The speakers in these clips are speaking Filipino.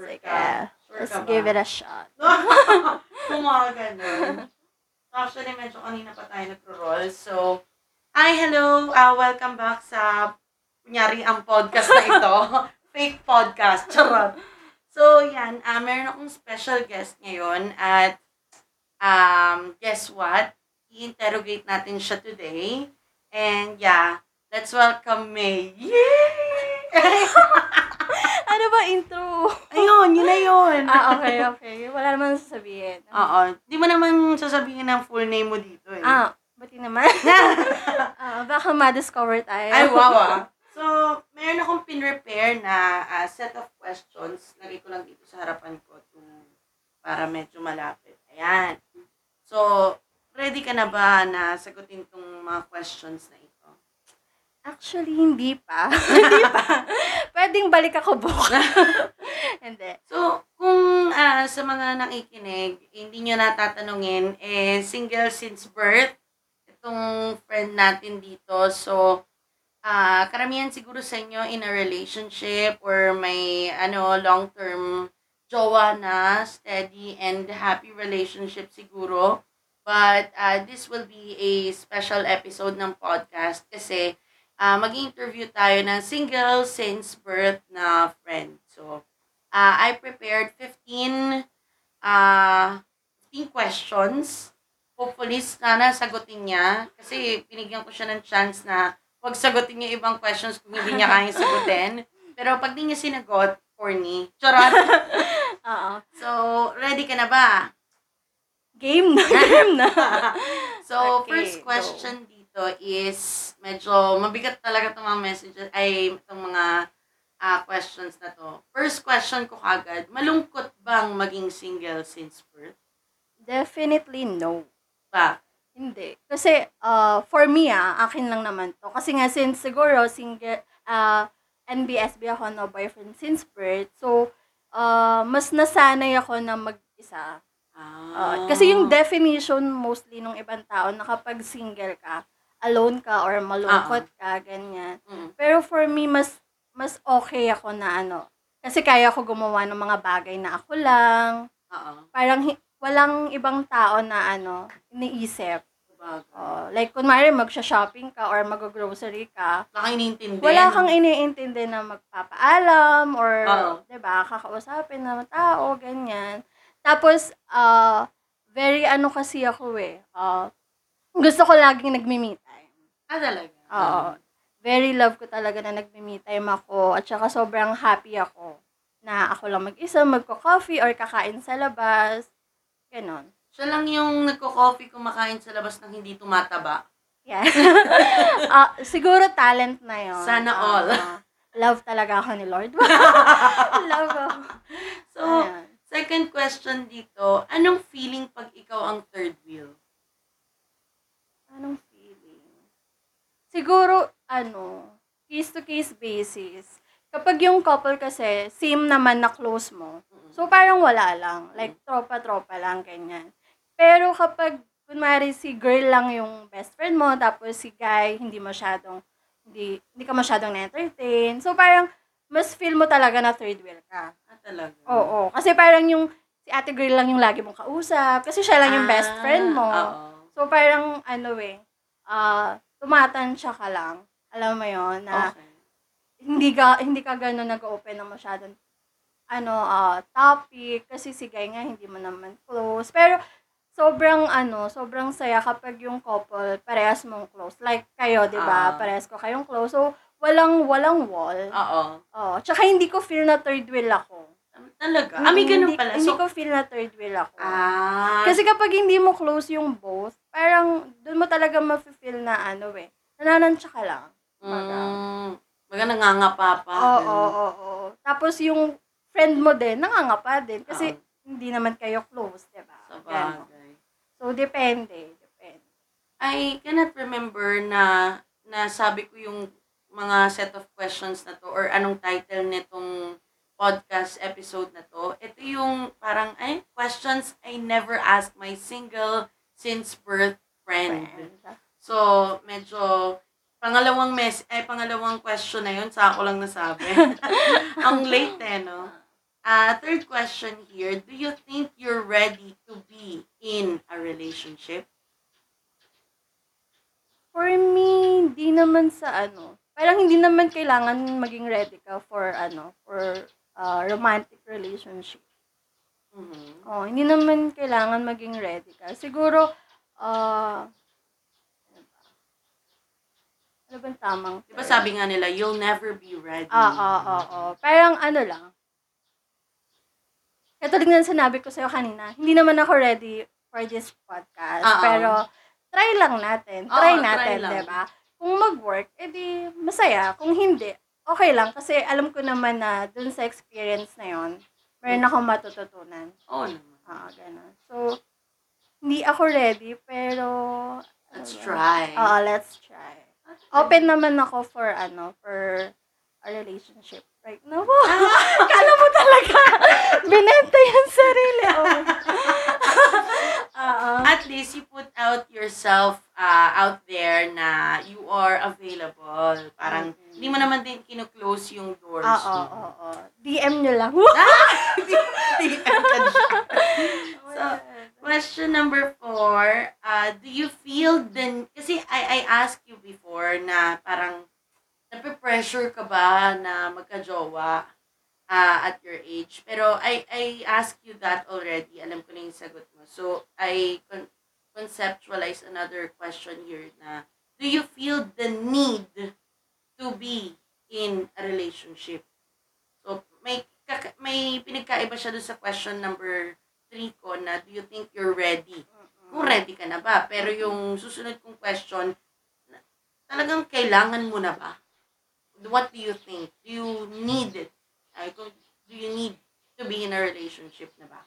Sure Sige. ka. Sure Let's ka ba? give it a shot. Kung mga ganun. Actually, medyo kanina pa tayo nagro-roll. So, hi, hello. Uh, welcome back sa, kunyari, ang podcast na ito. Fake podcast. Charot. So, yan. Uh, meron akong special guest ngayon. At, um, guess what? I-interrogate natin siya today. And, yeah. Let's welcome May. Yay! Ano ba intro? Ayun, yun na yun. ah, okay, okay. Wala naman sasabihin. Oo. Di mo naman sasabihin ang full name mo dito eh. Ah, buti naman. Ah, baka ma-discover tayo. Ay, wow ah. So, meron akong pin-repair na ah, set of questions. Lagay ko lang dito sa harapan ko to, para medyo malapit. Ayan. So, ready ka na ba na sagutin tong mga questions na ito? Actually, hindi pa. hindi pa. Pwedeng balik ako bukas. hindi. So, kung ah, sa mga nakikinig, hindi nyo natatanungin, eh, single since birth, itong friend natin dito. So, ah karamihan siguro sa inyo in a relationship or may ano long-term jowa na, steady and happy relationship siguro. But ah, this will be a special episode ng podcast kasi ah mag-interview tayo ng single since birth na friend. So, uh, I prepared 15 uh, 15 questions. Hopefully, sana sagutin niya. Kasi binigyan ko siya ng chance na huwag sagutin niya ibang questions kung hindi niya kayang sagutin. Pero pag di niya sinagot, corny. Charot. Oo. So, ready ka na ba? Game na. Game na. so, Okay, first go. Dito is medyo mabigat talaga itong mga messages, ay itong mga ah, questions na to. First question ko kagad, malungkot bang maging single since birth? Definitely no. Ba? Hindi. Kasi, uh, for me ah, akin lang naman to. Kasi nga, since siguro, single, uh, NBSB ako, no boyfriend since birth. So, uh, mas nasanay ako na mag-isa. Ah. Uh, kasi yung definition mostly ng ibang tao na kapag single ka, alone ka or malungkot ka, ganyan. Mm. Pero for me, mas mas okay ako na ano. Kasi kaya ko gumawa ng mga bagay na ako lang. Oo. Parang hi- walang ibang tao na ano, iniisip. Oh, like, kunwari, magsha-shopping ka or mag-grocery ka, Wala kang iniintindi. wala kang iniintindi na magpapaalam or, Oo. 'di ba kakausapin ng tao, ganyan. Tapos, uh, very ano kasi ako eh, uh, gusto ko laging nagmi-me time. Ah, talaga? Oo. Very love ko talaga na nagmi-me time ako at saka sobrang happy ako na ako lang mag-isa, magko-coffee or kakain sa labas. Ganon. Siya lang yung nagko-coffee kumakain sa labas ng hindi tumataba. Yeah. Ah, siguro talent na yon. Sana all. love talaga ako ni Lord. love ako. So, Ayan. second question dito, anong feeling pag ikaw ang third wheel? Anong? Siguro, ano, case-to-case basis. Kapag yung couple kasi, same naman na close mo. So, parang wala lang. Like, tropa-tropa lang, ganyan. Pero kapag, kunwari, si girl lang yung best friend mo, tapos si guy, hindi masyadong, hindi, hindi ka masyadong na-entertain. So, parang, mas feel mo talaga na third wheel ka. Ah, talaga? Oo. Kasi parang yung, si ate girl lang yung lagi mong kausap. Kasi siya lang yung best Ah, friend mo. Oo. So, parang, ano eh, ah, tumatansya ka lang. Alam mo yon na Okay. hindi ka, hindi ka gano'n nag-open ng masyadong, ano, ah, topic. Kasi si guy nga, hindi mo naman close. Pero, sobrang, ano, sobrang saya kapag yung couple, parehas mong close. Like, kayo, di ba? Ah. Parehas ko kayong close. So, walang, walang wall. Oo. Oh, tsaka hindi ko feel na third wheel ako. Talaga? Ah, may ganun Hindi- pala. Hindi So, ko feel na third wheel ako. ah, Kasi kapag hindi mo close yung both, parang doon mo talaga mafe-feel na ano eh, nananansya ka lang. mm, baga nangangapa pa. Oo, ganun. oo, oo. Tapos yung friend mo din, nangangapa din. Kasi Oo. hindi naman kayo close, di ba? Sa bagay. So, depende. Depende. I cannot remember na nasabi ko yung mga set of questions na to or anong title nitong podcast episode na to. Ito yung parang, ay, questions I never asked my single since birth friend. Friend. So, medyo pangalawang mes ay pangalawang question na yun, sa ako lang nasabi. Ang late eh, no? Uh, third question here. Do you think you're ready to be in a relationship? For me, hindi naman sa ano, parang hindi naman kailangan maging ready ka for ano, for uh, romantic relationship. Mhm. Oh, hindi naman kailangan maging ready ka. Siguro, ah, ano ba? Ano bang tamang Di ba term? sabi nga nila, you'll never be ready. Ah, ah, ah, ah. Parang ano lang. Katulad ng sinabi ko sa'yo kanina, hindi naman ako ready for this podcast. Ah, ah. Pero, try lang natin. Oo, Try try natin, lang. di ba? Kung mag-work, edi masaya. Kung hindi, okay lang. Kasi alam ko naman na dun sa experience na yon meron akong matututunan. Oo naman. Ah, ganun. So, hindi ako ready, pero... Let's ano try. Oo, let's try. Open naman ako for, ano, for a relationship right now. Kala mo talaga, binenta yung sarili. Oh. Oo. At least you put out yourself uh, out there na you are available. Parang, Mhm. Hindi mo naman din kino-close yung doors Oo, mo. oo, oo. DM nyo lang. DM ka. So, Question number four, uh, do you feel the, kasi I, I asked you before na parang, nape-pressure ka ba na magka-jowa uh, at your age? Pero I, I asked you that already. Alam ko na yung sagot mo. So, I con- conceptualize another question here na, do you feel the need to be in a relationship? So, may, may pinagkaiba siya doon sa question number 3 ko na, do you think you're ready? Kung ready ka na ba? Pero yung susunod kong question, talagang kailangan mo na ba? What do you think? Do you need it? Do you need to be in a relationship na ba?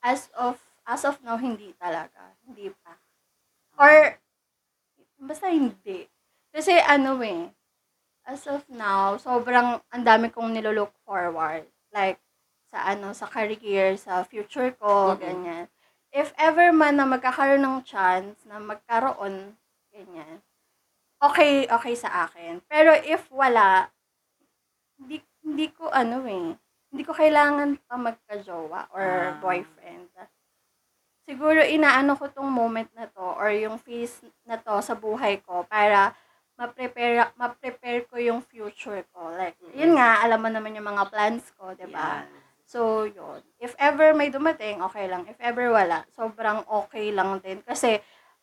As of, as of now, hindi talaga. Hindi pa. Or, basta hindi. Kasi ano eh, as of now, sobrang ang dami kong nilolook forward. Like, sa ano, sa career, sa future ko, Mhm. ganyan. If ever man na magkakaroon ng chance na magkaroon, ganyan, okay, okay sa akin. Pero if wala, hindi, hindi ko ano eh, hindi ko kailangan pa magka-jowa or Ah. boyfriend. Siguro inaano ko tong moment na to or yung phase na to sa buhay ko para ma-prepare, ma-prepare ko yung future ko. Like, Mm-mm. yun nga, alam mo naman yung mga plans ko, 'di ba? Yan. So, yun. If ever may dumating, okay lang. If ever wala, sobrang okay lang din. Kasi,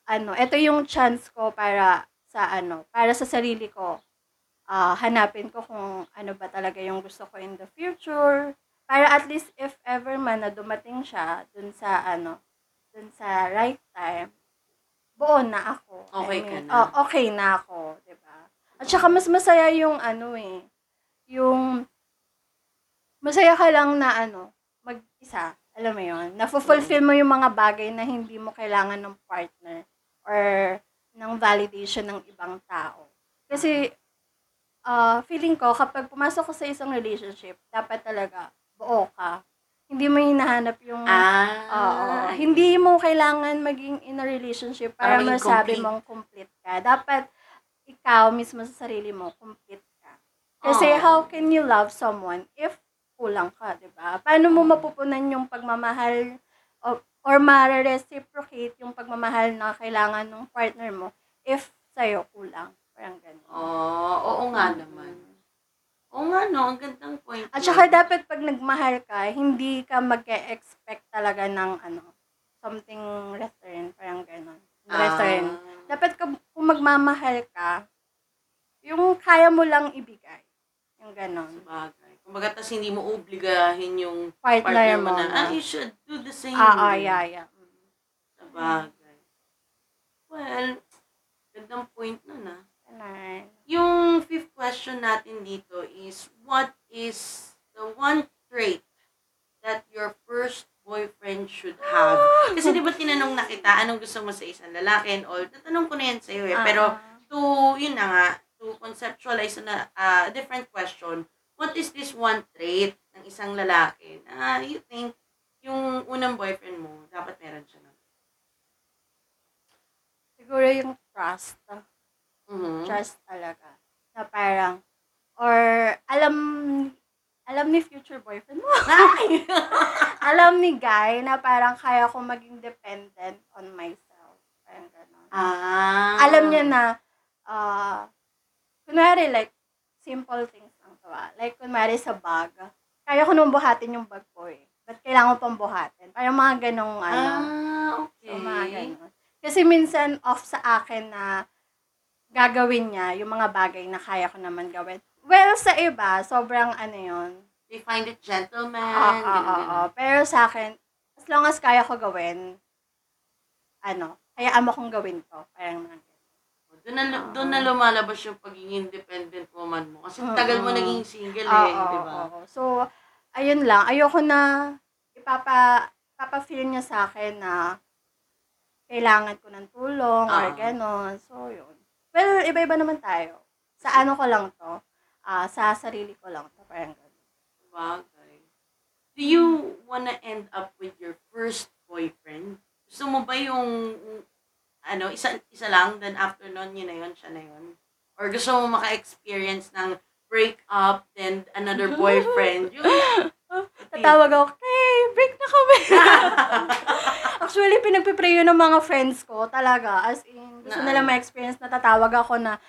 ano, ito yung chance ko para sa ano, para sa sarili ko. Ah, hanapin ko kung ano ba talaga yung gusto ko in the future. Para at least if ever man na dumating siya dun sa ano, dun sa right time, buo na ako. Okay ka na. oh, okay na ako, 'di ba? At saka mas masaya yung ano eh, yung masaya ka lang na ano, mag-isa. Alam mo yun? Na-fulfill mo yung mga bagay na hindi mo kailangan ng partner or ng validation ng ibang tao. Kasi, ah feeling ko, kapag pumasok ka sa isang relationship, dapat talaga buo ka. Hindi mo hinahanap yung... Ah. Oo. Hindi mo kailangan maging in a relationship para Para masabi complete. mong complete ka. Dapat ikaw mismo sa sarili mo, complete ka. Kasi Oo. how can you love someone if kulang ka, di ba? Paano mo mapupunan yung pagmamahal o, or ma-reciprocate yung pagmamahal na kailangan ng partner mo if sa'yo kulang? Parang ganun. Oh, oo nga naman. Oo nga no, ang gandang point. At saka dapat pag nagmahal ka, hindi ka mag-expect talaga ng ano, something return, parang gano'n. Ah. Dapat ka, kung magmamahal ka, yung kaya mo lang ibigay. Yung gano'n. Sabagay. Kumbaga, tas hindi mo obligahin yung Partner, partner mo mo na, na. ah, you should do the same. Ah, ah, yeah, yeah. Mm. Sabagay. Well, gandang point nun ah. Ganun. Yung fifth question natin dito is, what is the one trait that your first boyfriend should have? Kasi di ba tinanong na kita, anong gusto mo sa isang lalaki and all? Natanong ko na yan sa'yo eh. Pero, Ah, to, yun na nga, to conceptualize na a different question, what is this one trait ng isang lalaki na you think yung unang boyfriend mo, dapat meron siya nun? siguro yung trust. Mhm. Trust talaga. Na parang, or alam, alam ni future boyfriend mo. Alam ni Guy na parang kaya ko maging dependent on myself. Parang ganon. ah. Alam niya na, ah, kunwari like, simple things lang to ah. Like, kunwari sa bag. Kaya ko nung buhatin yung bag ko eh. Ba't kailangan ko pang buhatin? Parang mga ganong ano. Ah, okay. So, mga ganon. Kasi minsan off sa akin na gagawin niya yung mga bagay na kaya ko naman gawin. Well, sa iba, sobrang ano yun. They find it gentleman. Oo, oo, oo. Pero sa akin, as long as kaya ko gawin, ano, hayaan mo kong gawin to. Parang mga ganun. Doon na, doon na lumalabas yung pagiging independent woman mo. Kasi tagal mo naging single Oo, eh, di ba? So, ayun lang. Ayoko na ipapa, ipapa-feel niya sa akin na kailangan ko ng tulong or Oo. gano'n. So, yun. Well, iba-iba naman tayo. Sa ano ko lang to. ah sa sarili ko lang to. Parang gano'n. Bagay. Do you wanna end up with your first boyfriend? Gusto mo ba yung, ano, isa, isa lang, then after nun, yun na yun, siya na yun? Or gusto mo maka-experience ng break up, then another boyfriend? Yung, Tatawag ako, hey, break na kami. Actually, pinagpipray yun ng mga friends ko talaga. As in, gusto Na nila ma-experience na tatawag ako na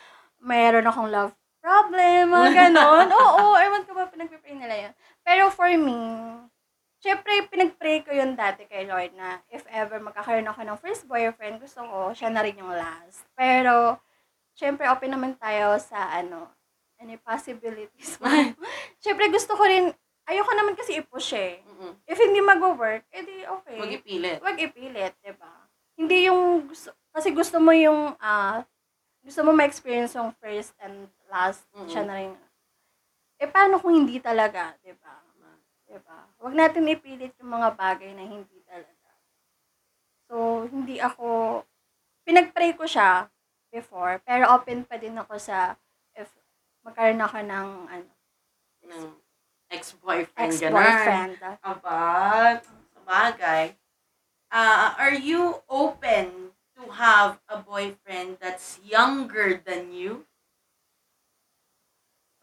mayroon akong love problem, mga ganon. Oo, ewan ko ba pinagpipray nila yun. Pero for me, syempre, pinagpray ko yun dati kay Lord na if ever magkakaroon ako ng first boyfriend, gusto ko, siya na rin yung last. Pero, syempre, open naman tayo sa ano, any possibilities. syempre, gusto ko rin, ayoko naman kasi i-push eh. Mm-mm. If hindi mag-work, edi okay. Huwag ipilit. Huwag ipilit, di ba? Hindi yung gusto, kasi gusto mo yung, ah, gusto mo ma-experience yung first and last, Mm-mm. siya na rin. Eh, paano kung hindi talaga, di ba? Di ba? Huwag natin ipilit yung mga bagay na hindi talaga. So, hindi ako, pinag-pray ko siya before, pero open pa din ako sa, if magkaroon ako ng, ano, Ng ex-boyfriend, ganun. ex-boyfriend. Aba, sa bagay. Ah, are you open to have a boyfriend that's younger than you?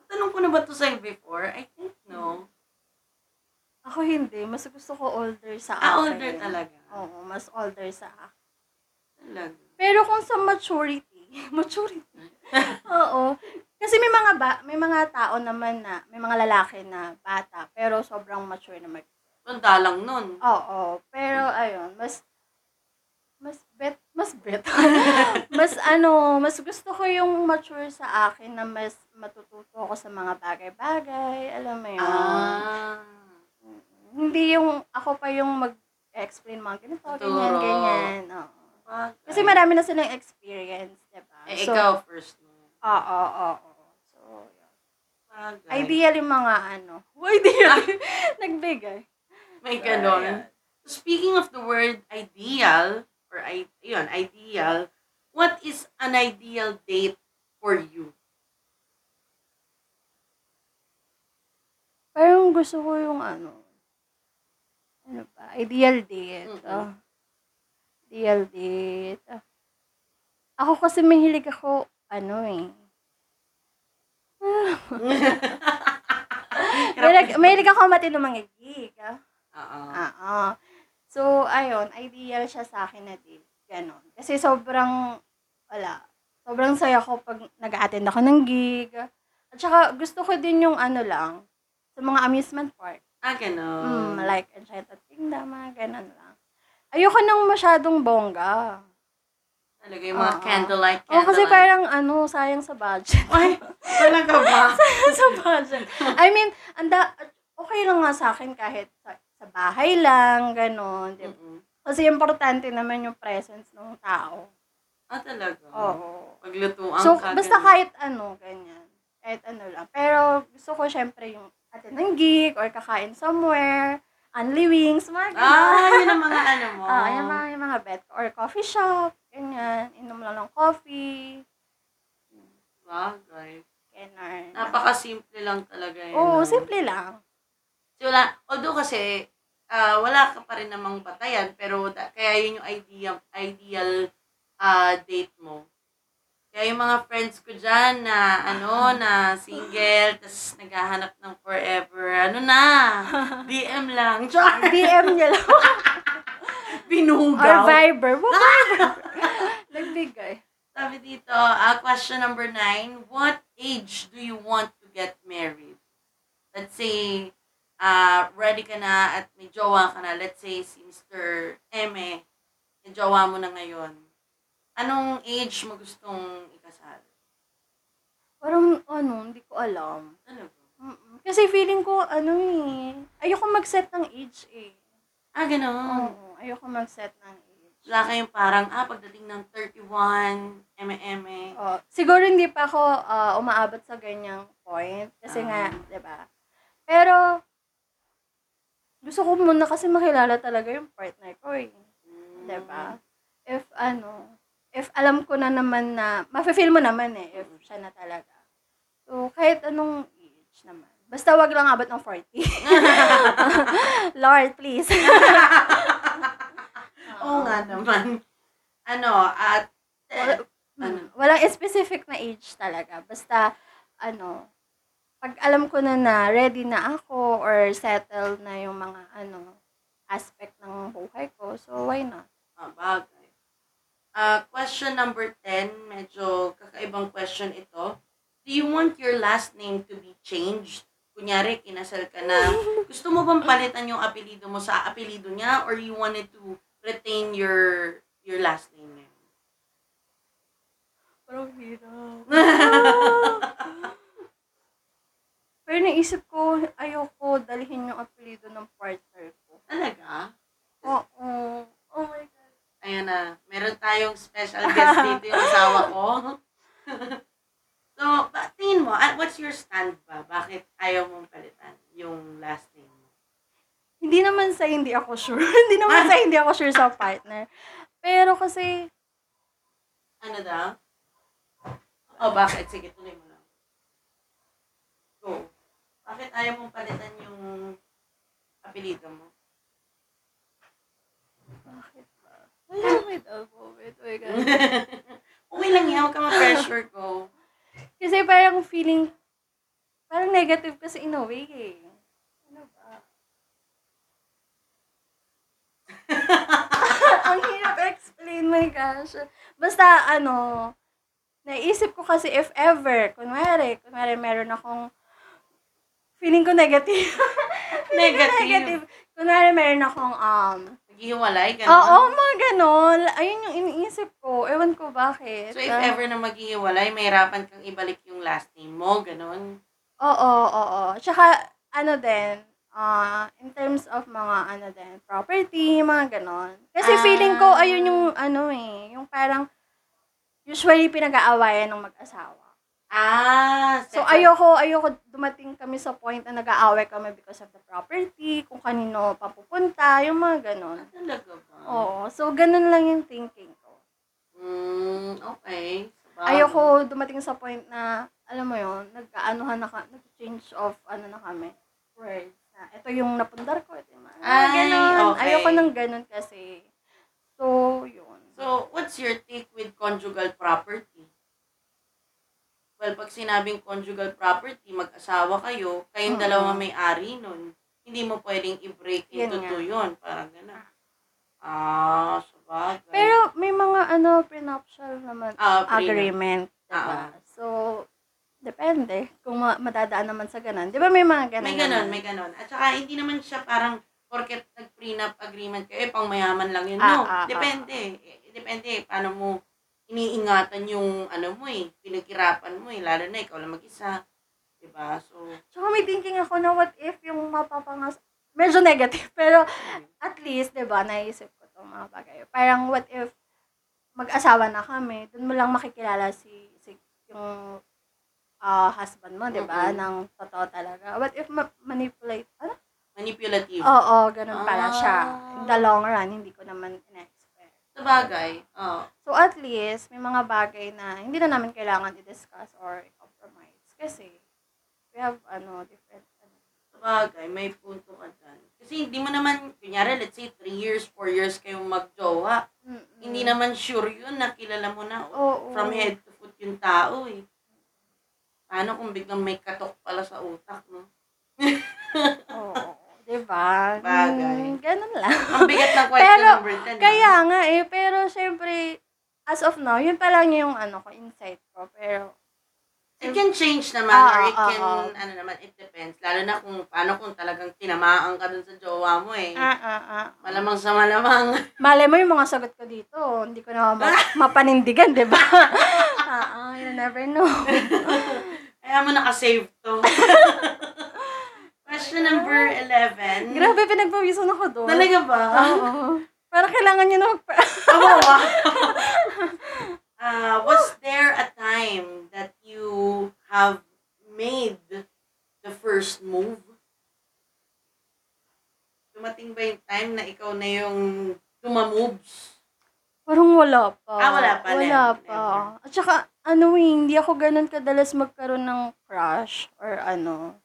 Tanong ko na ba to sa'yo before? I think no. Ako hindi. Mas gusto ko older sa akin. Ah, older talaga. Oo, mas older sa akin. Talaga. Pero kung sa maturity, maturity. Oo. Kasi may mga ba, may mga tao naman na, may mga lalaki na bata, pero sobrang mature na mag Tanda lang nun. Oo, pero ayun, mas mas bet, mas bet. mas ano, mas gusto ko yung mature sa akin na mas matututo ako sa mga bagay-bagay, alam mo yun. Ah. Hindi yung ako pa yung mag-explain mga ganito, ganyan, Tuturo. ganyan. Oo. Bagay. Kasi marami na silang experience, diba? Eh, So, ikaw first mo. Oo, oo, oo. So, yun. Bagay. Ideal yung mga ano. Ideal. Nagbigay. May So, ganon. ayan. Speaking of the word ideal, or I, yun, ideal, what is an ideal date for you? Parang gusto ko yung ano. Ano ba? Ideal date. Mm-mm. ah. Ideal date. Ako kasi mahilig ako, ano eh. Mahilig, mahilig ako matino mga gig. Ah. Oo. Oo. So, ayun, ideal siya sa akin na date. Ganon. Kasi sobrang, wala, sobrang saya ko pag nag-attend ako ng gig. At saka, gusto ko din yung ano lang, sa mga amusement park. Ah, ganon. Mm, like Enchanted Kingdom, ganon lang. Ayoko nang masyadong bongga. Talaga yung mga Oo. candlelight, candlelight. kasi parang ano, sayang sa budget. Ay, talaga ba? sa budget. I mean, anda, okay lang nga sa akin kahit sa, sa bahay lang, ganon. di ba? Mm-mm. Kasi importante naman yung presence ng tao. Ah, talaga? Oo. Paglutuan So, ka. basta ganun. kahit ano, ganyan. Kahit ano lang. Pero gusto ko syempre yung attend ng gig or kakain somewhere, only wings, mga. Ah, yun ang mga ano mo. Ah, yung mga, yung mga bet or coffee shop, ganyan. Inom lang ng coffee, Bagay. ganyan. Napaka-simple lang talaga yun. Oo, no? simple lang. So, wala, although kasi, ah, wala ka pa rin namang batayan, pero da, kaya yun yung ideal, ideal ah, date mo. Kaya yung mga friends ko dyan na, ano, na single, tas naghahanap ng forever, ano na, DM lang. Char! DM niya lang. Or Binugaw. Viber. What Viber? Nagbigay. Sabi dito, ah, question number nine, what age do you want to get married? Let's say, ah, ready ka na at may jowa ka na. Let's say, si Mr. Eme, may jowa mo na ngayon. Anong age mo gustong ikasal? Parang, ano, hindi ko alam. Ano ba? Mm-mm. Kasi feeling ko, ano eh, ayoko mag-set ng age eh. Ah, gano'n. Oo, ayoko mag-set ng age. Wala kayong parang, ah, pagdating ng 31, eme-eme. Oh, siguro hindi pa ako ah, umaabot sa ganyang point. Kasi nga, Ah. di ba? Pero, gusto ko muna kasi makilala talaga yung partner ko eh. Mm. Di ba? If ano, if alam ko na naman na, mafe-feel mo naman eh, if siya na talaga. So, kahit anong age naman. Basta wag lang abot ng 40. Lord, please. Oo nga naman. Ano, at, Wala- ano? Mm, Walang specific na age talaga. Basta, ano, pag alam ko na na ready na ako or settled na yung mga, ano, aspect ng buhay ko, so why not? Ah, bagay. Ah, question number 10, medyo kakaibang question ito. Do you want your last name to be changed? Kunyari, kinasal ka na. Gusto mo bang palitan yung apelido mo sa apelido niya or you wanted to retain your your last name ngayon? Parang hirap. Pero naisip ko, ayoko dalhin yung apelido ng partner ko. Talaga? Oo. Oh my God. Ayan na, tayong special guest dito yung asawa ko. so, ba, tingin mo, what's your stand ba? Bakit ayaw mong palitan yung last name mo? Hindi naman sa hindi ako sure. hindi naman sa hindi ako sure sa partner. Pero kasi, Ano daw? Oh, bakit? Sige, tuloy mo lang. Go. Bakit ayaw mong palitan yung apelido mo? bakit ba? Ay, wait a moment. Oh my God. okay lang yan, huwag ka ma-pressure ko. Kasi parang feeling, parang negative kasi in a way eh. Ano ba? Ang hirap explain, my gosh. Basta, ano, naisip ko kasi if ever, kunwari, kunwari meron akong, feeling ko negative. Feeling ko Negative. negative. Kunwari meron akong, um, Maghihiwalay, ganun. oo, mga ganon. Ayun yung iniisip ko. Ewan ko bakit. So, if ever na maghihiwalay, mahirapan kang ibalik yung last name mo, ganun. Oo, oo. Tsaka, ano din, ah in terms of mga, ano din, property, mga ganon. Kasi Ah. feeling ko, ayun yung, ano eh, yung parang, usually pinag-aawayan ng mag-asawa. Ah, So, ayoko, ayoko dumating kami sa point na nag-aaway kami because of the property, kung kanino papupunta, yung mga ganon. Ah, talaga ba? Oo. So, ganun lang yung thinking ko. Mm, okay. Sabagay. Ayoko dumating sa point na, alam mo yon nag-aanuhan na ka, nag-change of, ano na kami, words. Na, ito yung napundar ko, ito yung mga, Ay, ganon. okay. Ayoko ng ganon kasi. So, yun. So, what's your take with conjugal property? Well, pag sinabing conjugal property, mag-asawa kayo, kayong Mm. dalawa may-ari nun. Hindi mo pwedeng i-break Yan into nga. two yun. Parang gano'n. Ah, sabagay. Pero, may mga, ano, prenuptial naman Ah, prenup. agreement. Ah. Diba? So, depende. Kung ma- madadaan naman sa ganon. Di ba may mga ganon? May naman? may ganon. At saka, hindi naman siya parang porket nag-prenup agreement kayo, eh, pang mayaman lang yun. Ah, No, ah, depende. Eh, Depende, paano mo iniingatan yung, ano mo eh, pinaghirapan mo eh, lalo na ikaw lang mag-isa. Diba? So, Tsaka may thinking ako na what if yung mapapangas... Medyo negative, pero at least, di ba, naisip ko itong mga bagay. Parang what if mag-asawa na kami, dun mo lang makikilala si, si yung ah, husband mo, di ba, Mm-mm. ng totoo talaga. What if ma- manipulate, ano? manipulative. Oo, ganun pala siya. Ah. In the long run, hindi ko naman in-expect. Sa bagay. So at least, may mga bagay na hindi na namin kailangan i-discuss or i-compromise. Kasi, we have, ano, different, ano, Sa bagay, may punto ka dyan. Kasi hindi mo naman, kunyari, let's say, 3 years, 4 years kayong magjowa. Mm-mm. Hindi naman sure yun na kilala mo na Oo. from head to foot yung tao eh. Paano kung biglang may katok pala sa utak, no? Oo. Diba? Bagay. Mm, ganun lang. Ang bigat ng kwento Pero, number 10. Kaya nga eh, pero syempre, as of now, yun pa lang yung ano ko, insight ko. Pero, It can change naman Ah, or it ah, can, ah. ano naman, it depends. Lalo na kung paano kung talagang tinamaan ka dun sa jowa mo eh. ah, ah, ah. Malamang sa malamang. Malay mo yung mga sagot ko dito. Hindi ko na ma- mapanindigan, di ba? ah, ah, you never know. Kaya mo nakasave to. Question number 11. Grabe, pinagpawisan ako doon. Talaga ba? Oo. Parang kailangan nyo na magpa... Oo, uh, was there a time that you have made the first move? Dumating ba yung time na ikaw na yung tumamoves? Parang wala pa. Ah, wala pa, Wala never, pa. never. At saka, ano eh, hindi ako ganun kadalas magkaroon ng crush or ano.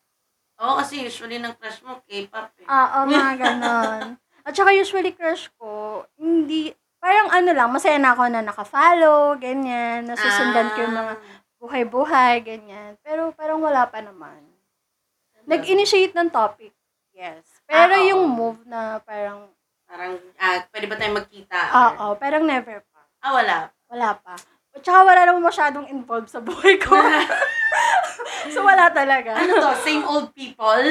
Oo, kasi usually ng crush mo, K-pop eh. Oh, mga ganon. At saka usually crush ko, hindi, parang ano lang, masaya na ako na naka-follow, ganyan, nasusundan ko yung mga Ah. buhay-buhay, ganyan. Pero parang wala pa naman. Nag-initiate ng topic, yes. Pero Ah, oo. yung move na parang, Parang, ah, pwede ba tayo magkita? oo, parang never pa. Ah, wala. Wala pa. At saka wala naman masyadong involved sa buhay ko. so wala talaga. ano to? Same old people?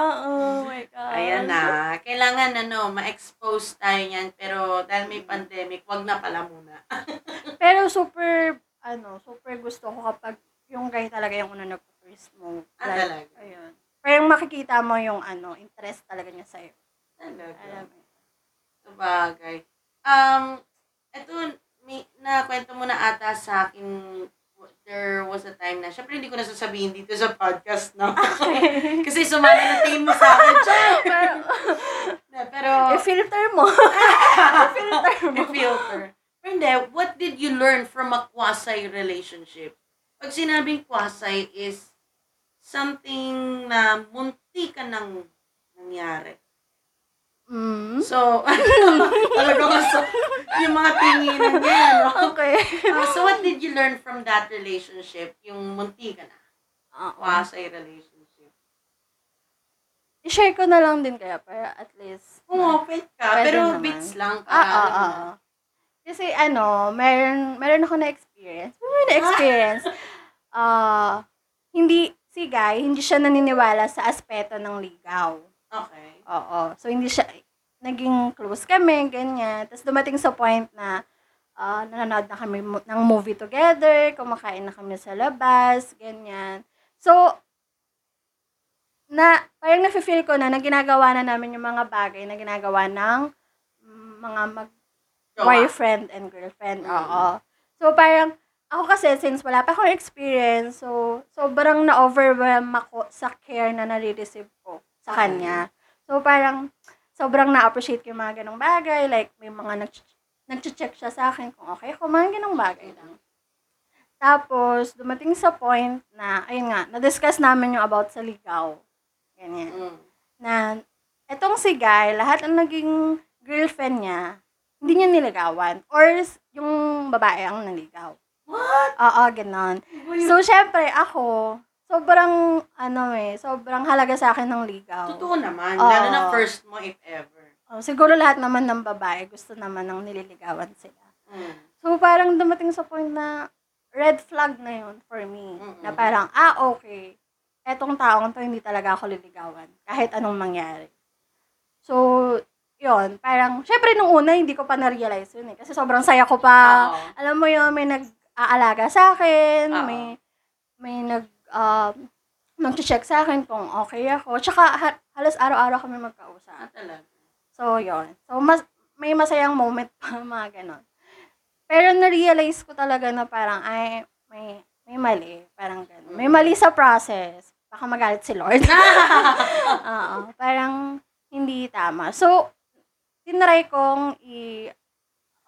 Oo, oh my God. Ayan na. Kailangan ano, ma-expose tayo niyan. Pero dahil may pandemic, wag na pala muna. Pero super, ano, super gusto ko kapag yung guy talaga yung una nag-first move. Ah, talaga? Ayun. Parang makikita mo yung ano, interest talaga niya sa'yo. Talaga. Alam mo. Sabagay. Um, eto, may, nakwento mo na ata sa akin, there was a time na, syempre hindi ko nasasabihin dito sa podcast, no? Kasi sumali na tingin mo sa akin! Pero, Pero, i-filter mo. i-filter mo. filter. Pero hindi, what did you learn from a quasi relationship? Pag sinabing quasi is something na munti ka nang nangyari. Mm. So, talagang so, yung mga tinginan niya, no? Okay. Ah, so, what did you learn from that relationship? Yung munti ka na. Oo. Quasi relationship. I-share ko na lang din kaya para at least. Pumapit ka, Pwede pero naman. bits lang. Ah, ah, ah, na. ah. Kasi ano, meron, meron ako na-experience. Meron na-experience. Ah, hindi, si guy, hindi siya naniniwala sa aspeto ng ligaw. Okay. Oo. So, hindi siya, naging close kami, ganyan. Tapos dumating sa point na ah, nanonood na kami mo- ng movie together, kumakain na kami sa labas, ganyan. So, na, parang nafe-feel ko na na ginagawa na namin yung mga bagay na ginagawa ng mm, mga mag Jowa. boyfriend and girlfriend. Mm. Oo. So, parang, ako kasi, since wala pa akong experience, so, sobrang na-overwhelm ako sa care na nare-receive ko sa kanya. So, parang, sobrang na-appreciate ko yung mga ganong bagay. Like, may mga nag nag-check siya sa akin kung okay ako, mga ganong bagay lang. Tapos, dumating sa point na, ayun nga, na-discuss namin yung about sa ligaw. Ganyan Mm. na etong si Guy, lahat ang naging girlfriend niya, hindi niya niligawan. Or yung babae ang naligaw. What? Oo, ganon. So, syempre, ako, sobrang, ano eh, sobrang halaga sa akin ng ligaw. Totoo naman. Oo. Lalo na first mo, if ever. Oh, siguro lahat naman ng babae, gusto naman ng nililigawan sila. Mm. So, parang dumating sa point na red flag na yun for me. Mm-mm. Na parang, ah, okay. Etong taong to, hindi talaga ako liligawan. Kahit anong mangyari. So, yun. Parang, syempre nung una, hindi ko pa na-realize yun eh. Kasi sobrang saya ko pa. Oo. Alam mo yun, may nag-aalaga sa akin. Oo. May, may nag, um, nag-check sa akin kung okay ako. Tsaka, ha- halos araw-araw kami magkausap. Ah, talaga. So, yon So, mas, may masayang moment pa, mga ganon. Pero na-realize ko talaga na parang, ay, may, may mali. Parang ganon. May mali sa process. Baka magalit si Lord. Oo. Parang, hindi tama. So, tinry kong i,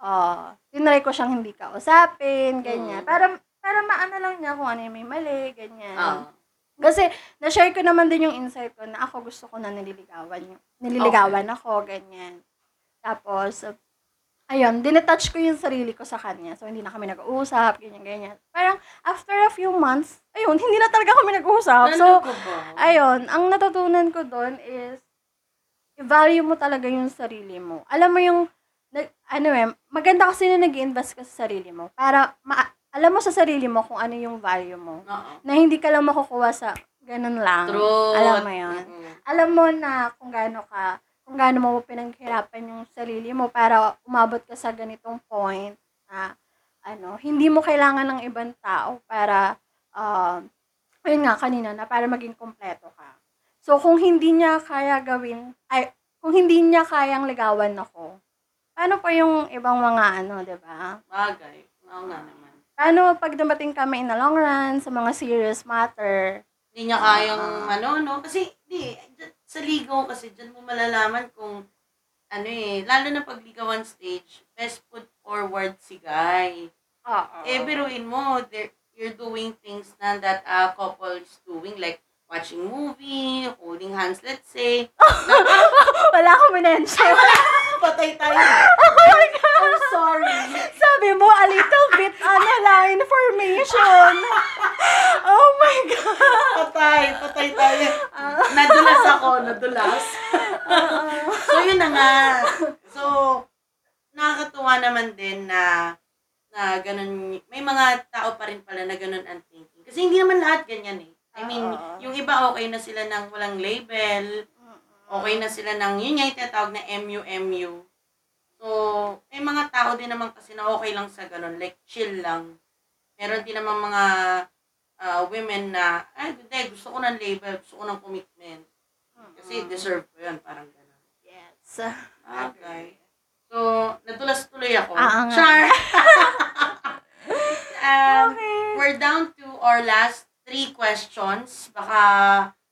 uh, tinry ko siyang hindi kausapin, ganyan. Mm. Para, para maano lang niya kung ano yung may mali, ganyan. Oo. Kasi, na-share ko naman din yung insight ko na ako gusto ko na nililigawan. yung- Nililigawan ako, ganyan. Tapos, uh, ayun, dinetouch ko yung sarili ko sa kanya. So, hindi na kami nag-uusap, ganyan, ganyan. Parang, after a few months, ayun, hindi na talaga kami nag-uusap. So, Ano ba? ayun, ang natutunan ko doon is, i-value mo talaga yung sarili mo. Alam mo yung, nag- ano eh, maganda kasi na nag invest ka sa sarili mo. Para, ma- alam mo sa sarili mo kung ano yung value mo. Oo. Na hindi ka lang makukuha sa ganun lang. True. Alam mo yun. Mm-mm. Alam mo na kung gaano ka, kung gaano mo pinaghirapan yung sarili mo para umabot ka sa ganitong point na, ano, hindi mo kailangan ng ibang tao para, uh, ayun nga kanina, na para maging kompleto ka. So, kung hindi niya kaya gawin, ay, kung hindi niya kayang ligawan ako, paano pa yung ibang mga ano, 'di ba? Bagay. Oo nga naman. Paano pag dumating kami in the long run sa mga serious matter? Hindi niya kayang Ah. ano, no? Kasi, di, sa ligaw kasi, dyan mo malalaman kung, ano eh, lalo na pag ligawan stage, best foot forward si guy. Oo. Eh, biruin mo, you're doing things na that a couple is doing, like watching movie, holding hands, let's say. Wala akong minention. Patay tayo. Oh I'm sorry. Sabi mo, a little bit, ano lang, information. Oh my God. Patay, patay tayo. Nadulas ako, nadulas. so, yun na nga. So, nakakatuwa naman din na na ganun, may mga tao pa rin pala na ganun ang thinking. Kasi hindi naman lahat ganyan eh. I mean, Oo. yung iba okay na sila ng walang label, okay na sila ng, yun nga yung tinatawag na MU-MU. So, may mga tao din naman kasi na okay lang sa ganun, like chill lang. Meron din naman mga ah, women na, ay, hindi, gusto ko ng label, gusto ko ng commitment. Kasi deserve ko yun, parang ganun. Yes. Okay. So, natulas tuloy ako. Ah, nga. Char! um, Okay. We're down to our last three questions. Baka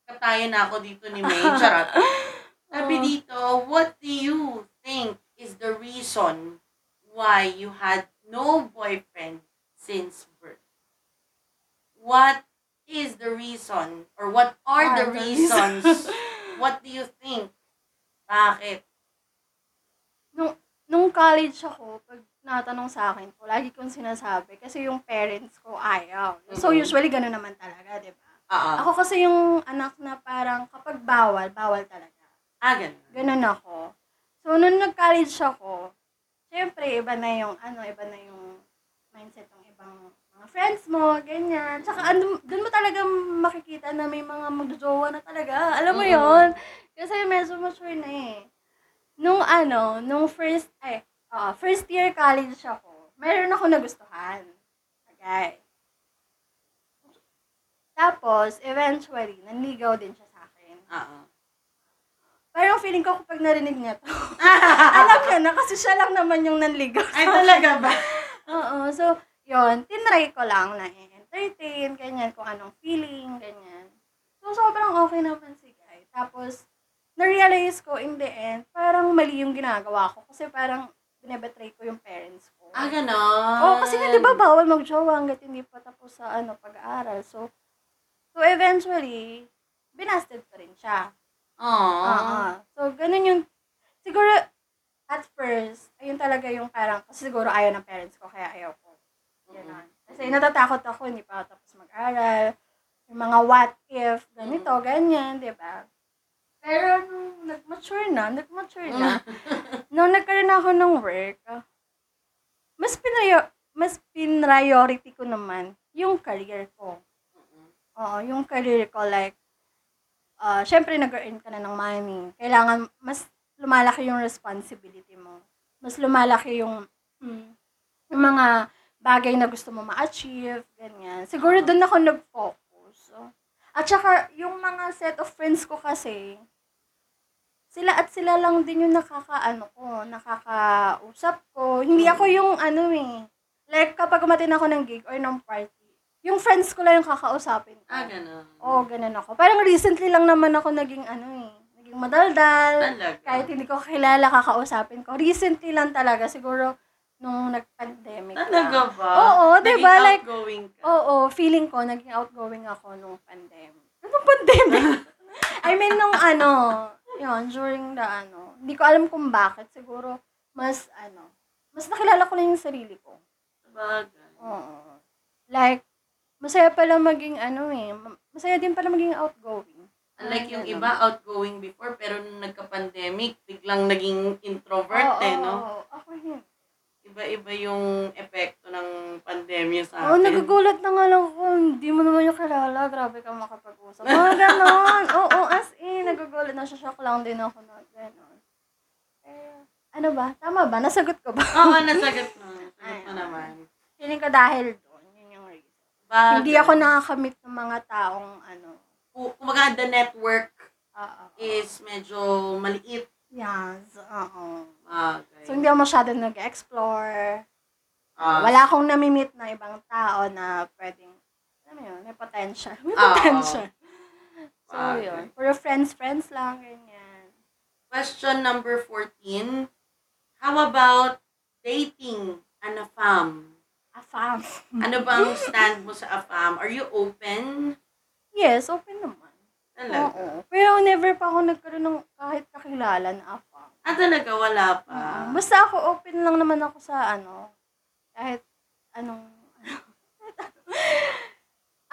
katayan na ako dito ni May. Charot. Sabi Oh. dito, what do you think is the reason why you had no boyfriend since birth? What is the reason or what are the reasons? what do you think? Bakit? Nung college ako, pag natanong sa akin ko, lagi kong sinasabi, kasi yung parents ko ayaw. So, Mhm. usually, gano'n naman talaga, di ba? Ah, Ako kasi yung anak na parang kapag bawal, bawal talaga. ah, ganun. Ganun ako. So, nung nag-college ako, syempre, iba na yung, ano, iba na yung mindset ng ibang mga friends mo, ganyan. Tsaka, andun, dun mo talaga makikita na may mga magjojowa na talaga. Alam mo Mm. yon Kasi medyo mature na eh. Nung ano, nung first, ay, ah, first year college ako, meron ako nagustuhan. Okay. Tapos, eventually, nanligaw din siya sa akin. Ah, Parang feeling ko kapag narinig niya to, alam niya na kasi siya lang naman yung nanligaw. Ay, talaga ba? Oo. So, yun, tinry ko lang na entertain, ganyan, kung anong feeling, ganyan. So, sobrang okay naman si Guy. Tapos, na-realize ko in the end, parang mali yung ginagawa ko. Kasi parang binebetray ko yung parents ko. Ah, ganon. Oo, kasi nga, di ba, bawal mag-jowa hanggat hindi pa tapos sa ano, pag-aaral. So, so eventually, binasted pa rin siya. Oo. Oo. So, ganun yung, siguro, at first, ayun talaga yung parang, kasi siguro ayaw ng parents ko, kaya ayaw ko. Ganon. Kasi natatakot ako, hindi pa ako tapos mag-aral. Yung mga what if, ganito, ganyan, di ba? Pero nung nag-mature na, nag-mature na, nung nagkaroon ako ng work, ah, mas pinayo, mas pinriority ko naman yung career ko. Oo, yung career ko, like, uh, syempre nag-earn ka na ng money. Kailangan, mas lumalaki yung responsibility mo. Mas lumalaki yung, hmm, yung mga bagay na gusto mo ma-achieve, ganyan. Siguro doon ako nag-focus. So, at saka, yung mga set of friends ko kasi, sila at sila lang din yung nakakaano ko, nakakausap ko. Hindi ako yung ano eh. Like, kapag umatin ako ng gig or ng party, yung friends ko lang yung kakausapin ko. Ah, ganon. Oo, ganun ako. Parang recently lang naman ako naging ano eh, naging madaldal. Talaga. Kahit hindi ko kilala, kakausapin ko. Recently lang talaga, siguro nung nag-pandemic. Talaga lang. ba? Oo, Naging diba? Like, outgoing ka. Oo, feeling ko, naging outgoing ako nung pandemic. Anong pandemic? I mean, nung ano, yun, during the ano, hindi ko alam kung bakit. Siguro, mas, ano, mas nakilala ko lang yung sarili ko. Sabagay. Oo. Like, masaya pala maging ano eh, ma- masaya din pala maging outgoing. Unlike yung iba, outgoing before, pero nung nagka-pandemic, biglang naging introvert Oo, eh, no? oo, Ako yun. Iba-iba yung epekto ng pandemya sa Oo, atin. nagagulat na nga lang ako. Hindi mo naman yung kilala. Grabe ka makapag-usap. Mga ganon. Oo, as in. Nagagulat na siya. Shock lang din ako na ganon. Eh, ano ba? Tama ba? Nasagot ko ba? Oo, nasagot mo. Nasagot mo naman. Feeling ko dahil Bagay. Hindi ako nakakamit ng mga taong ano. Ku- Kumbaga, the network Oo. is medyo maliit. Yes. Oo. Bagay. So, hindi ako masyadong nag-explore. Ah, Wala akong namimit na ibang tao na pwedeng, alam mo yun, may potential. May Oo. potential. So, Bagay. yun. Puro friends-friends lang, ganyan. Question number 14. How about dating an AFAM? Afam. Ano bang stand mo sa AFAM? Are you open? Yes, open naman. Talaga? Oo. Pero never pa ako nagkaroon ng kahit kakilala na afam. Ah, talaga? Wala pa. Ah, basta ako open lang naman ako sa ano, kahit anong,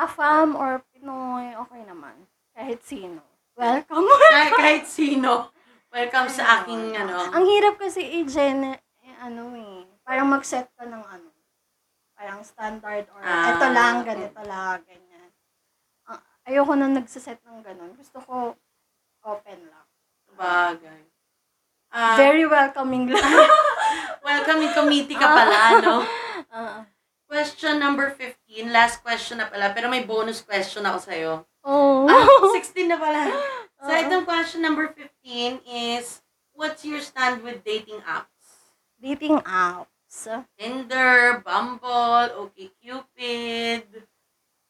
afam or Pinoy, okay naman. Kahit sino. Welcome. kahit, kahit sino. Welcome sa aking, ano. Ang hirap kasi i-gen, eh, ano eh, parang mag-set ka ng ano, parang standard or Ah, eto lang, okay. ganito lang, ganyan. Ah, ayoko na nagsiset ng ganun. Gusto ko open lang. Bagay. Ah, Very welcoming lang. welcoming committee ka pala, no? Ah. Question number 15. Last question na pala. Pero may bonus question ako sa'yo. oh. Ah, 16 na pala. So, Oo. itong question number 15 is, what's your stand with dating apps? Dating apps. Tinder, Bumble, OkCupid,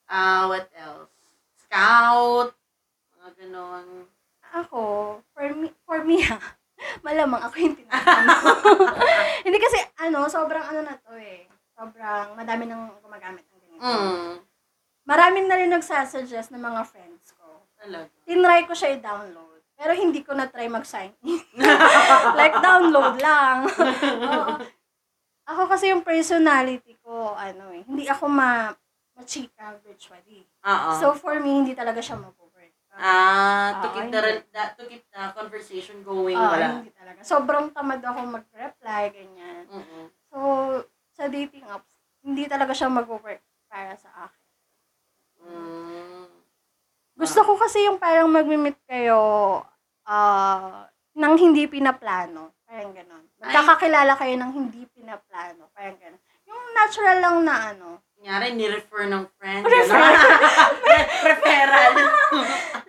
ah, what else? Scout, mga ganon. Ako, for me, for me ha, malamang ako yung tinatanong. Hindi kasi, ano, sobrang ano na to eh. Sobrang madami nang gumagamit ng ganito. Mm, Maraming na rin nagsasuggest ng mga friends ko. talaga. Tinry ko siya i-download. Pero hindi ko na-try mag-sign in. like, download lang. Oo. Ako kasi yung personality ko, ano eh, hindi ako ma machika virtually. Oo. So, for me, hindi talaga siya mag-work. ah, to keep the, re- the- to keep the conversation going, Oo, wala. hindi talaga. Sobrang tamad ako mag-reply, ganyan. Mm-mm. So, sa dating apps, hindi talaga siya mag-work para sa akin. Mm. Gusto ko kasi yung parang mag-meet kayo ah nang hindi pinaplano. Parang ganon. Magkakakilala kayo nang hindi pinaplano. Parang ganon. Yung natural lang na ano. Kunyari, ni-refer ng friend. Refer. Referral.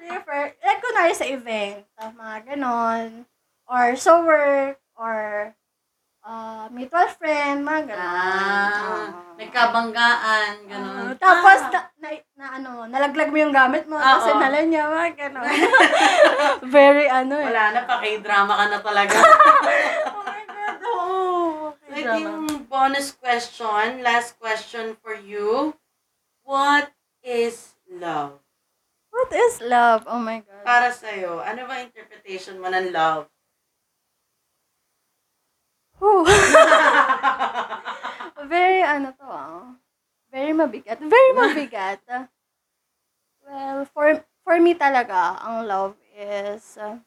Refer, like kunwari sa event. mga ganon. Or sa work. Or ah mutual friend. Mga ganon. Ah, Oo. nagkabanggaan, Ah, gano'n. tapos, Ah. na, na, na ano, nalaglag mo yung gamit mo. Oo. Kasi nala niya, mga ganon. Very ano eh. Wala na, pa-k-drama ka na talaga. Oh my God, oo. so, ito yung bonus question. Last question for you. What is love? What is love? Oh my God. Para sa'yo, ano ba interpretation mo ng love? Whew. Very ano to ah. Very mabigat. Very mabigat. well, for for me talaga, ang love is uh,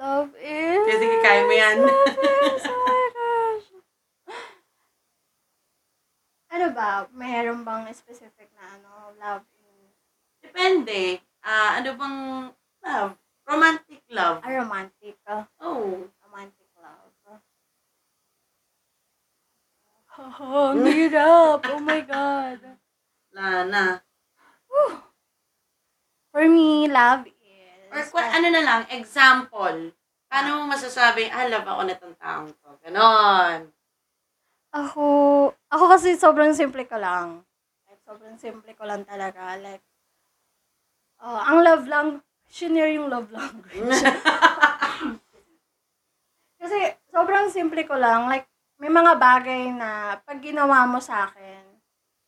love is sige, kaya mo yan. love is, oh my gosh. Ano ba? Mayroon bang specific na ano, love in Depende. Ah, ano bang love? Romantic love. a romantic, uh, Oh. romantic love? Oh, ang hirap. Oh my God. Wala na. For me, love is... Or kung ano na lang, example. Paano mo masasabi, ah, love ako na itong taong to. Ganon. Ako, ako kasi sobrang simple ko lang. Like, sobrang simple ko lang talaga. Like, oh, ang love lang, senior yung love language. kasi sobrang simple ko lang. Like, may mga bagay na pag ginawa mo sa akin,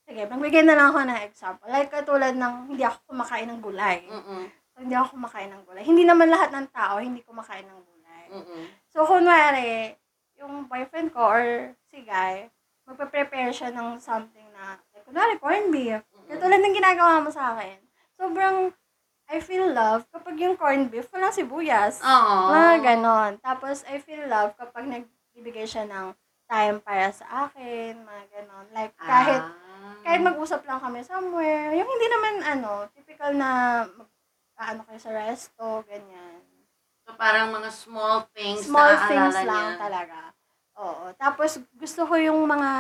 sige, magbigay na lang ako ng example. Like, katulad ng hindi ako kumakain ng gulay. Mm-mm. So, hindi ako kumakain ng gulay. Hindi naman lahat ng tao hindi kumakain ng gulay. Mm-mm. So, kunwari, yung boyfriend ko or si guy, magpe-prepare siya ng something na, like, kunwari, corned beef. Katulad ng ginagawa mo sa akin. Sobrang, I feel love kapag yung corned beef, walang sibuyas. Oo. Mga ganon. Tapos, I feel love kapag nagbibigay siya ng time para sa akin, mga ganon. Like, kahit, Ah. kahit mag-usap lang kami somewhere, yung hindi naman, ano, typical na, mag, ano kayo sa resto, ganyan. So, parang mga small things Small na things lang niya. talaga. Oo. Tapos, gusto ko yung mga,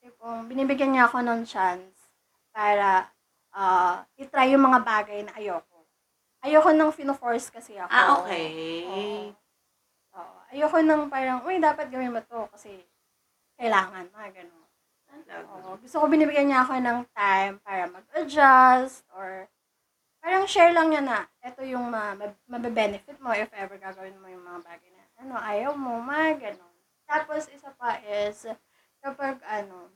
tipong, binibigyan niya ako ng chance para ah itry yung mga bagay na ayoko. Ayoko nang fino-force kasi ako. Ah, okay. Oo. Oo. Ayoko nang parang, uy, dapat gawin mo to kasi kailangan, mga ganun. Oo. Gusto ko binibigyan niya ako ng time para mag-adjust or parang share lang niya na ito yung ma- ma- mabe-benefit mo if ever gagawin mo yung mga bagay na ano, ayaw mo, mga ganun. Tapos, isa pa is, kapag ano,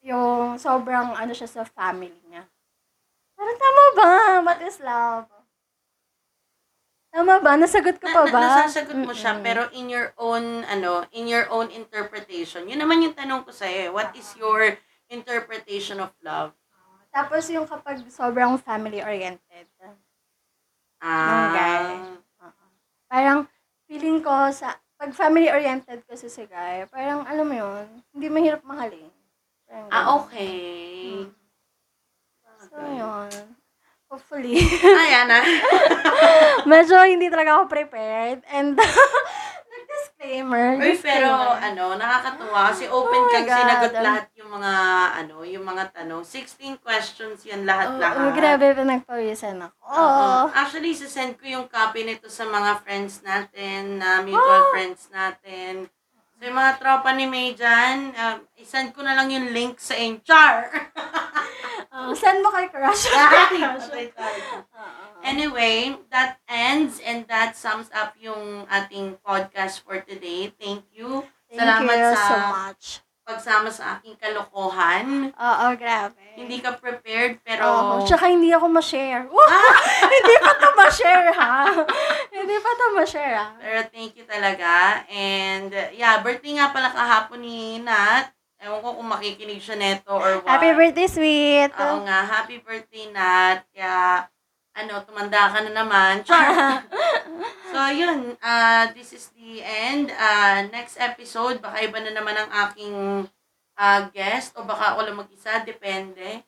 yung sobrang ano siya sa family niya. Parang tama ba? What is love? Tama ba? Nasagot ko pa ba? na, nasasagot mo siya, Mm-mm. pero in your own, ano, in your own interpretation. Yun naman yung tanong ko sa'yo. eh. What is your interpretation of love? Tapos yung kapag sobrang family-oriented. Ah. guy. Oo. Parang feeling ko sa pag family-oriented kasi si guy, parang alam mo yun, hindi mahirap mahalin. Parang Ah, ganun. okay. Mm. So, yun. Hopefully. Ayan na. Medyo hindi talaga ako prepared. And, nag-disclaimer. Uy, pero ano, nakakatuwa kasi open Oh kang God. sinagot lahat yung mga, ano, yung mga tanong. 16 questions yan lahat-lahat. Oo, grabe, pinagpawisan ako. Oo. Oo. Actually, send ko yung copy nito sa mga friends natin, na mutual Oh! friends natin. So, yung mga tropa ni May dyan, uh, isend ko na lang yung link sa Char! Oo, send mo kay crush. Oo. Anyway, that ends and that sums up yung ating podcast for today. Thank you. Thank Salamat you sa so much. Pagsama sa aking kalokohan. Oo, grabe. Hindi ka prepared, pero... Oo, tsaka hindi ako ma-share. Wow! hindi pa to ma-share, ha? hindi pa to ma-share, ha? Pero thank you talaga. And yeah, birthday nga pala kahapon ni Nat. Ewan ko kung makikinig siya neto or what. Happy birthday, sweet! Oo nga, happy birthday Nat. Kaya, ano, tumanda ka na naman. Char! so, yun. Uh, this is the end. Uh, next episode, baka iba na naman ang aking uh, guest o baka ako lang mag-isa. Depende.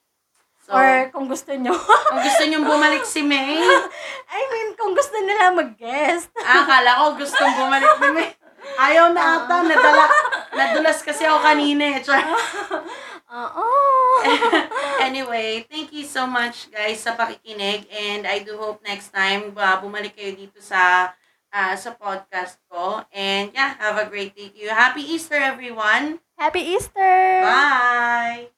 So, Or kung gusto nyo. kung gusto nyo bumalik si May, I mean, kung gusto nila mag-guest. ah, akala ko gustong bumalik ni May. Ayaw na ata, nadala, nadulas kasi ako kanina eh. Oo. anyway, thank you so much guys sa pakikinig and I do hope next time uh, bumalik kayo dito sa uh, sa podcast ko. And yeah, have a great day to you. Happy Easter everyone. Happy Easter! Bye.